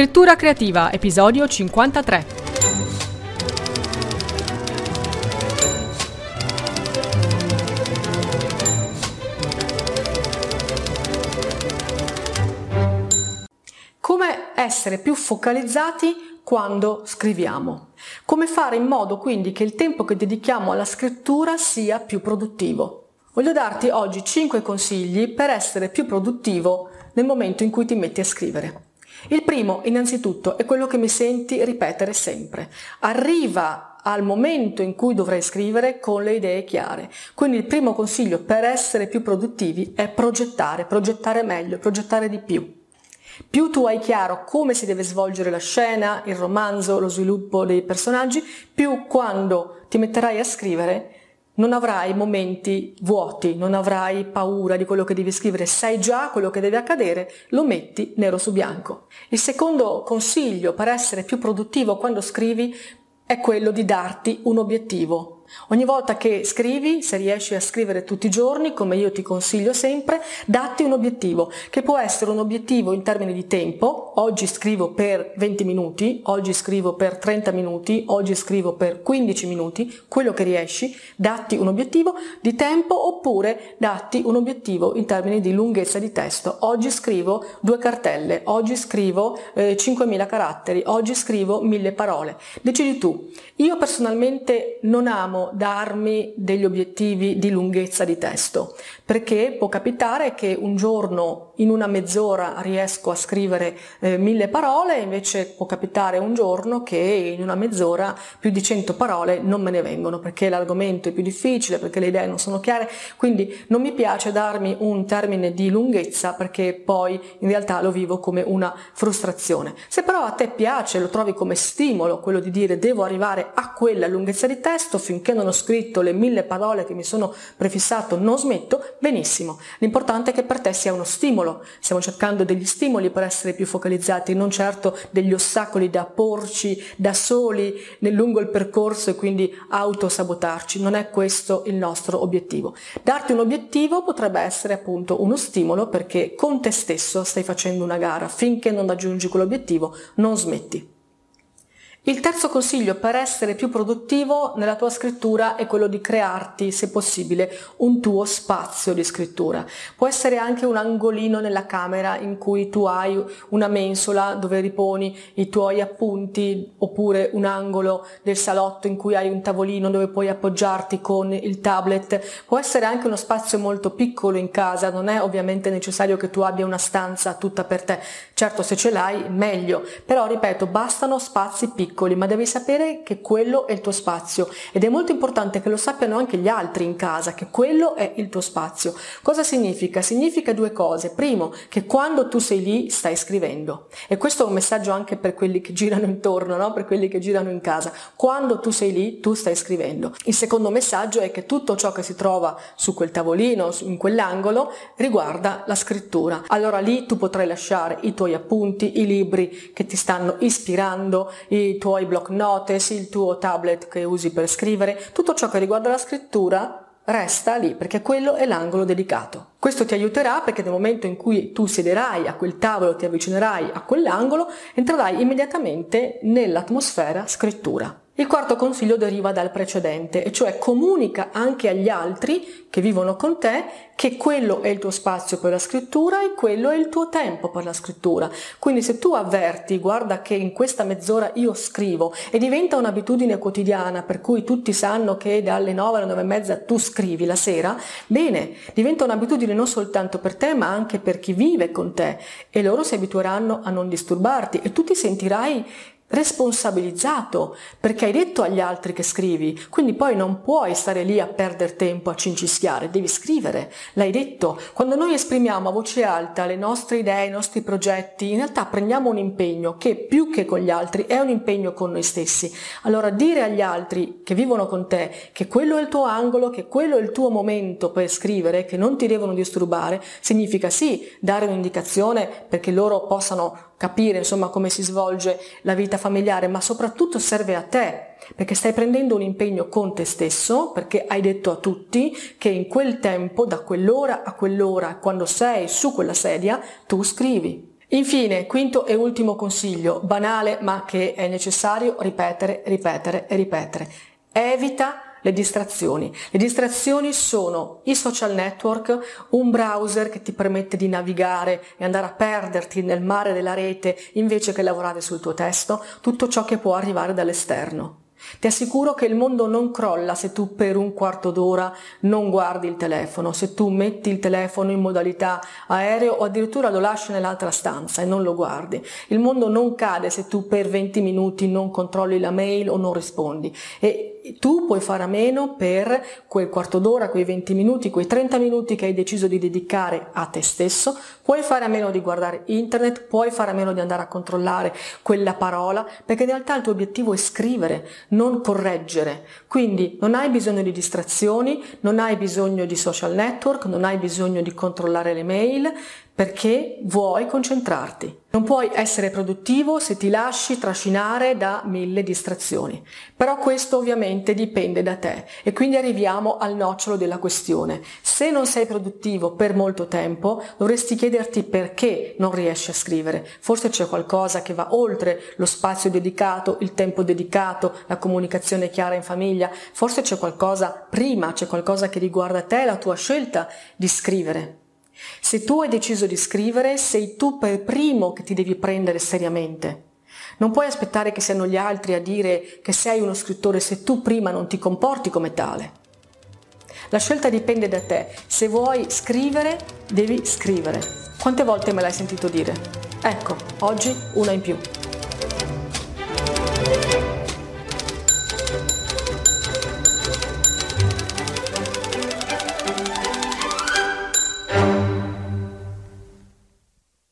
Scrittura creativa, episodio 53. Come essere più focalizzati quando scriviamo? Come fare in modo quindi che il tempo che dedichiamo alla scrittura sia più produttivo? Voglio darti oggi 5 consigli per essere più produttivo nel momento in cui ti metti a scrivere. Il primo, innanzitutto, è quello che mi senti ripetere sempre. Arriva al momento in cui dovrai scrivere con le idee chiare. Quindi il primo consiglio per essere più produttivi è progettare, progettare meglio, progettare di più. Più tu hai chiaro come si deve svolgere la scena, il romanzo, lo sviluppo dei personaggi, più quando ti metterai a scrivere non avrai momenti vuoti, non avrai paura di quello che devi scrivere, sai già quello che deve accadere, lo metti nero su bianco. Il secondo consiglio per essere più produttivo quando scrivi è quello di darti un obiettivo, Ogni volta che scrivi, se riesci a scrivere tutti i giorni, come io ti consiglio sempre, datti un obiettivo, che può essere un obiettivo in termini di tempo, oggi scrivo per 20 minuti, oggi scrivo per 30 minuti, oggi scrivo per 15 minuti, quello che riesci, datti un obiettivo di tempo oppure datti un obiettivo in termini di lunghezza di testo. Oggi scrivo due cartelle, oggi scrivo eh, 5.000 caratteri, oggi scrivo 1000 parole. Decidi tu. Io personalmente non amo darmi degli obiettivi di lunghezza di testo, perché può capitare che un giorno in una mezz'ora riesco a scrivere eh, mille parole, invece può capitare un giorno che in una mezz'ora più di cento parole non me ne vengono, perché l'argomento è più difficile, perché le idee non sono chiare, quindi non mi piace darmi un termine di lunghezza perché poi in realtà lo vivo come una frustrazione. Se però a te piace, lo trovi come stimolo quello di dire devo arrivare a quella lunghezza di testo finché non ho scritto le mille parole che mi sono prefissato non smetto, benissimo. L'importante è che per te sia uno stimolo. Stiamo cercando degli stimoli per essere più focalizzati, non certo degli ostacoli da porci da soli nel lungo il percorso e quindi autosabotarci. Non è questo il nostro obiettivo. Darti un obiettivo potrebbe essere appunto uno stimolo perché con te stesso stai facendo una gara. Finché non raggiungi quell'obiettivo non smetti. Il terzo consiglio per essere più produttivo nella tua scrittura è quello di crearti, se possibile, un tuo spazio di scrittura. Può essere anche un angolino nella camera in cui tu hai una mensola dove riponi i tuoi appunti, oppure un angolo del salotto in cui hai un tavolino dove puoi appoggiarti con il tablet. Può essere anche uno spazio molto piccolo in casa, non è ovviamente necessario che tu abbia una stanza tutta per te. Certo, se ce l'hai, meglio. Però, ripeto, bastano spazi piccoli piccoli, ma devi sapere che quello è il tuo spazio ed è molto importante che lo sappiano anche gli altri in casa, che quello è il tuo spazio. Cosa significa? Significa due cose. Primo, che quando tu sei lì stai scrivendo. E questo è un messaggio anche per quelli che girano intorno, no? per quelli che girano in casa. Quando tu sei lì, tu stai scrivendo. Il secondo messaggio è che tutto ciò che si trova su quel tavolino, in quell'angolo, riguarda la scrittura. Allora lì tu potrai lasciare i tuoi appunti, i libri che ti stanno ispirando, i tuoi block notes, il tuo tablet che usi per scrivere, tutto ciò che riguarda la scrittura resta lì perché quello è l'angolo dedicato. Questo ti aiuterà perché nel momento in cui tu siederai a quel tavolo, ti avvicinerai a quell'angolo, entrerai immediatamente nell'atmosfera scrittura. Il quarto consiglio deriva dal precedente, e cioè comunica anche agli altri che vivono con te che quello è il tuo spazio per la scrittura e quello è il tuo tempo per la scrittura. Quindi se tu avverti, guarda che in questa mezz'ora io scrivo e diventa un'abitudine quotidiana per cui tutti sanno che dalle 9 alle 9 e mezza tu scrivi la sera, bene, diventa un'abitudine non soltanto per te ma anche per chi vive con te e loro si abitueranno a non disturbarti e tu ti sentirai responsabilizzato perché hai detto agli altri che scrivi, quindi poi non puoi stare lì a perdere tempo a cincischiare, devi scrivere, l'hai detto. Quando noi esprimiamo a voce alta le nostre idee, i nostri progetti, in realtà prendiamo un impegno che più che con gli altri è un impegno con noi stessi. Allora dire agli altri che vivono con te che quello è il tuo angolo, che quello è il tuo momento per scrivere, che non ti devono disturbare, significa sì dare un'indicazione perché loro possano capire insomma come si svolge la vita familiare, ma soprattutto serve a te, perché stai prendendo un impegno con te stesso, perché hai detto a tutti che in quel tempo, da quell'ora a quell'ora, quando sei su quella sedia, tu scrivi. Infine, quinto e ultimo consiglio, banale ma che è necessario ripetere, ripetere e ripetere. Evita le distrazioni. Le distrazioni sono i social network, un browser che ti permette di navigare e andare a perderti nel mare della rete invece che lavorare sul tuo testo, tutto ciò che può arrivare dall'esterno. Ti assicuro che il mondo non crolla se tu per un quarto d'ora non guardi il telefono, se tu metti il telefono in modalità aereo o addirittura lo lasci nell'altra stanza e non lo guardi. Il mondo non cade se tu per 20 minuti non controlli la mail o non rispondi. E tu puoi fare a meno per quel quarto d'ora, quei 20 minuti, quei 30 minuti che hai deciso di dedicare a te stesso, puoi fare a meno di guardare internet, puoi fare a meno di andare a controllare quella parola, perché in realtà il tuo obiettivo è scrivere, non correggere. Quindi non hai bisogno di distrazioni, non hai bisogno di social network, non hai bisogno di controllare le mail, perché vuoi concentrarti. Non puoi essere produttivo se ti lasci trascinare da mille distrazioni. Però questo ovviamente dipende da te e quindi arriviamo al nocciolo della questione. Se non sei produttivo per molto tempo, dovresti chiederti perché non riesci a scrivere. Forse c'è qualcosa che va oltre lo spazio dedicato, il tempo dedicato, la comunicazione chiara in famiglia. Forse c'è qualcosa prima, c'è qualcosa che riguarda te, la tua scelta di scrivere. Se tu hai deciso di scrivere, sei tu per primo che ti devi prendere seriamente. Non puoi aspettare che siano gli altri a dire che sei uno scrittore se tu prima non ti comporti come tale. La scelta dipende da te. Se vuoi scrivere, devi scrivere. Quante volte me l'hai sentito dire? Ecco, oggi una in più.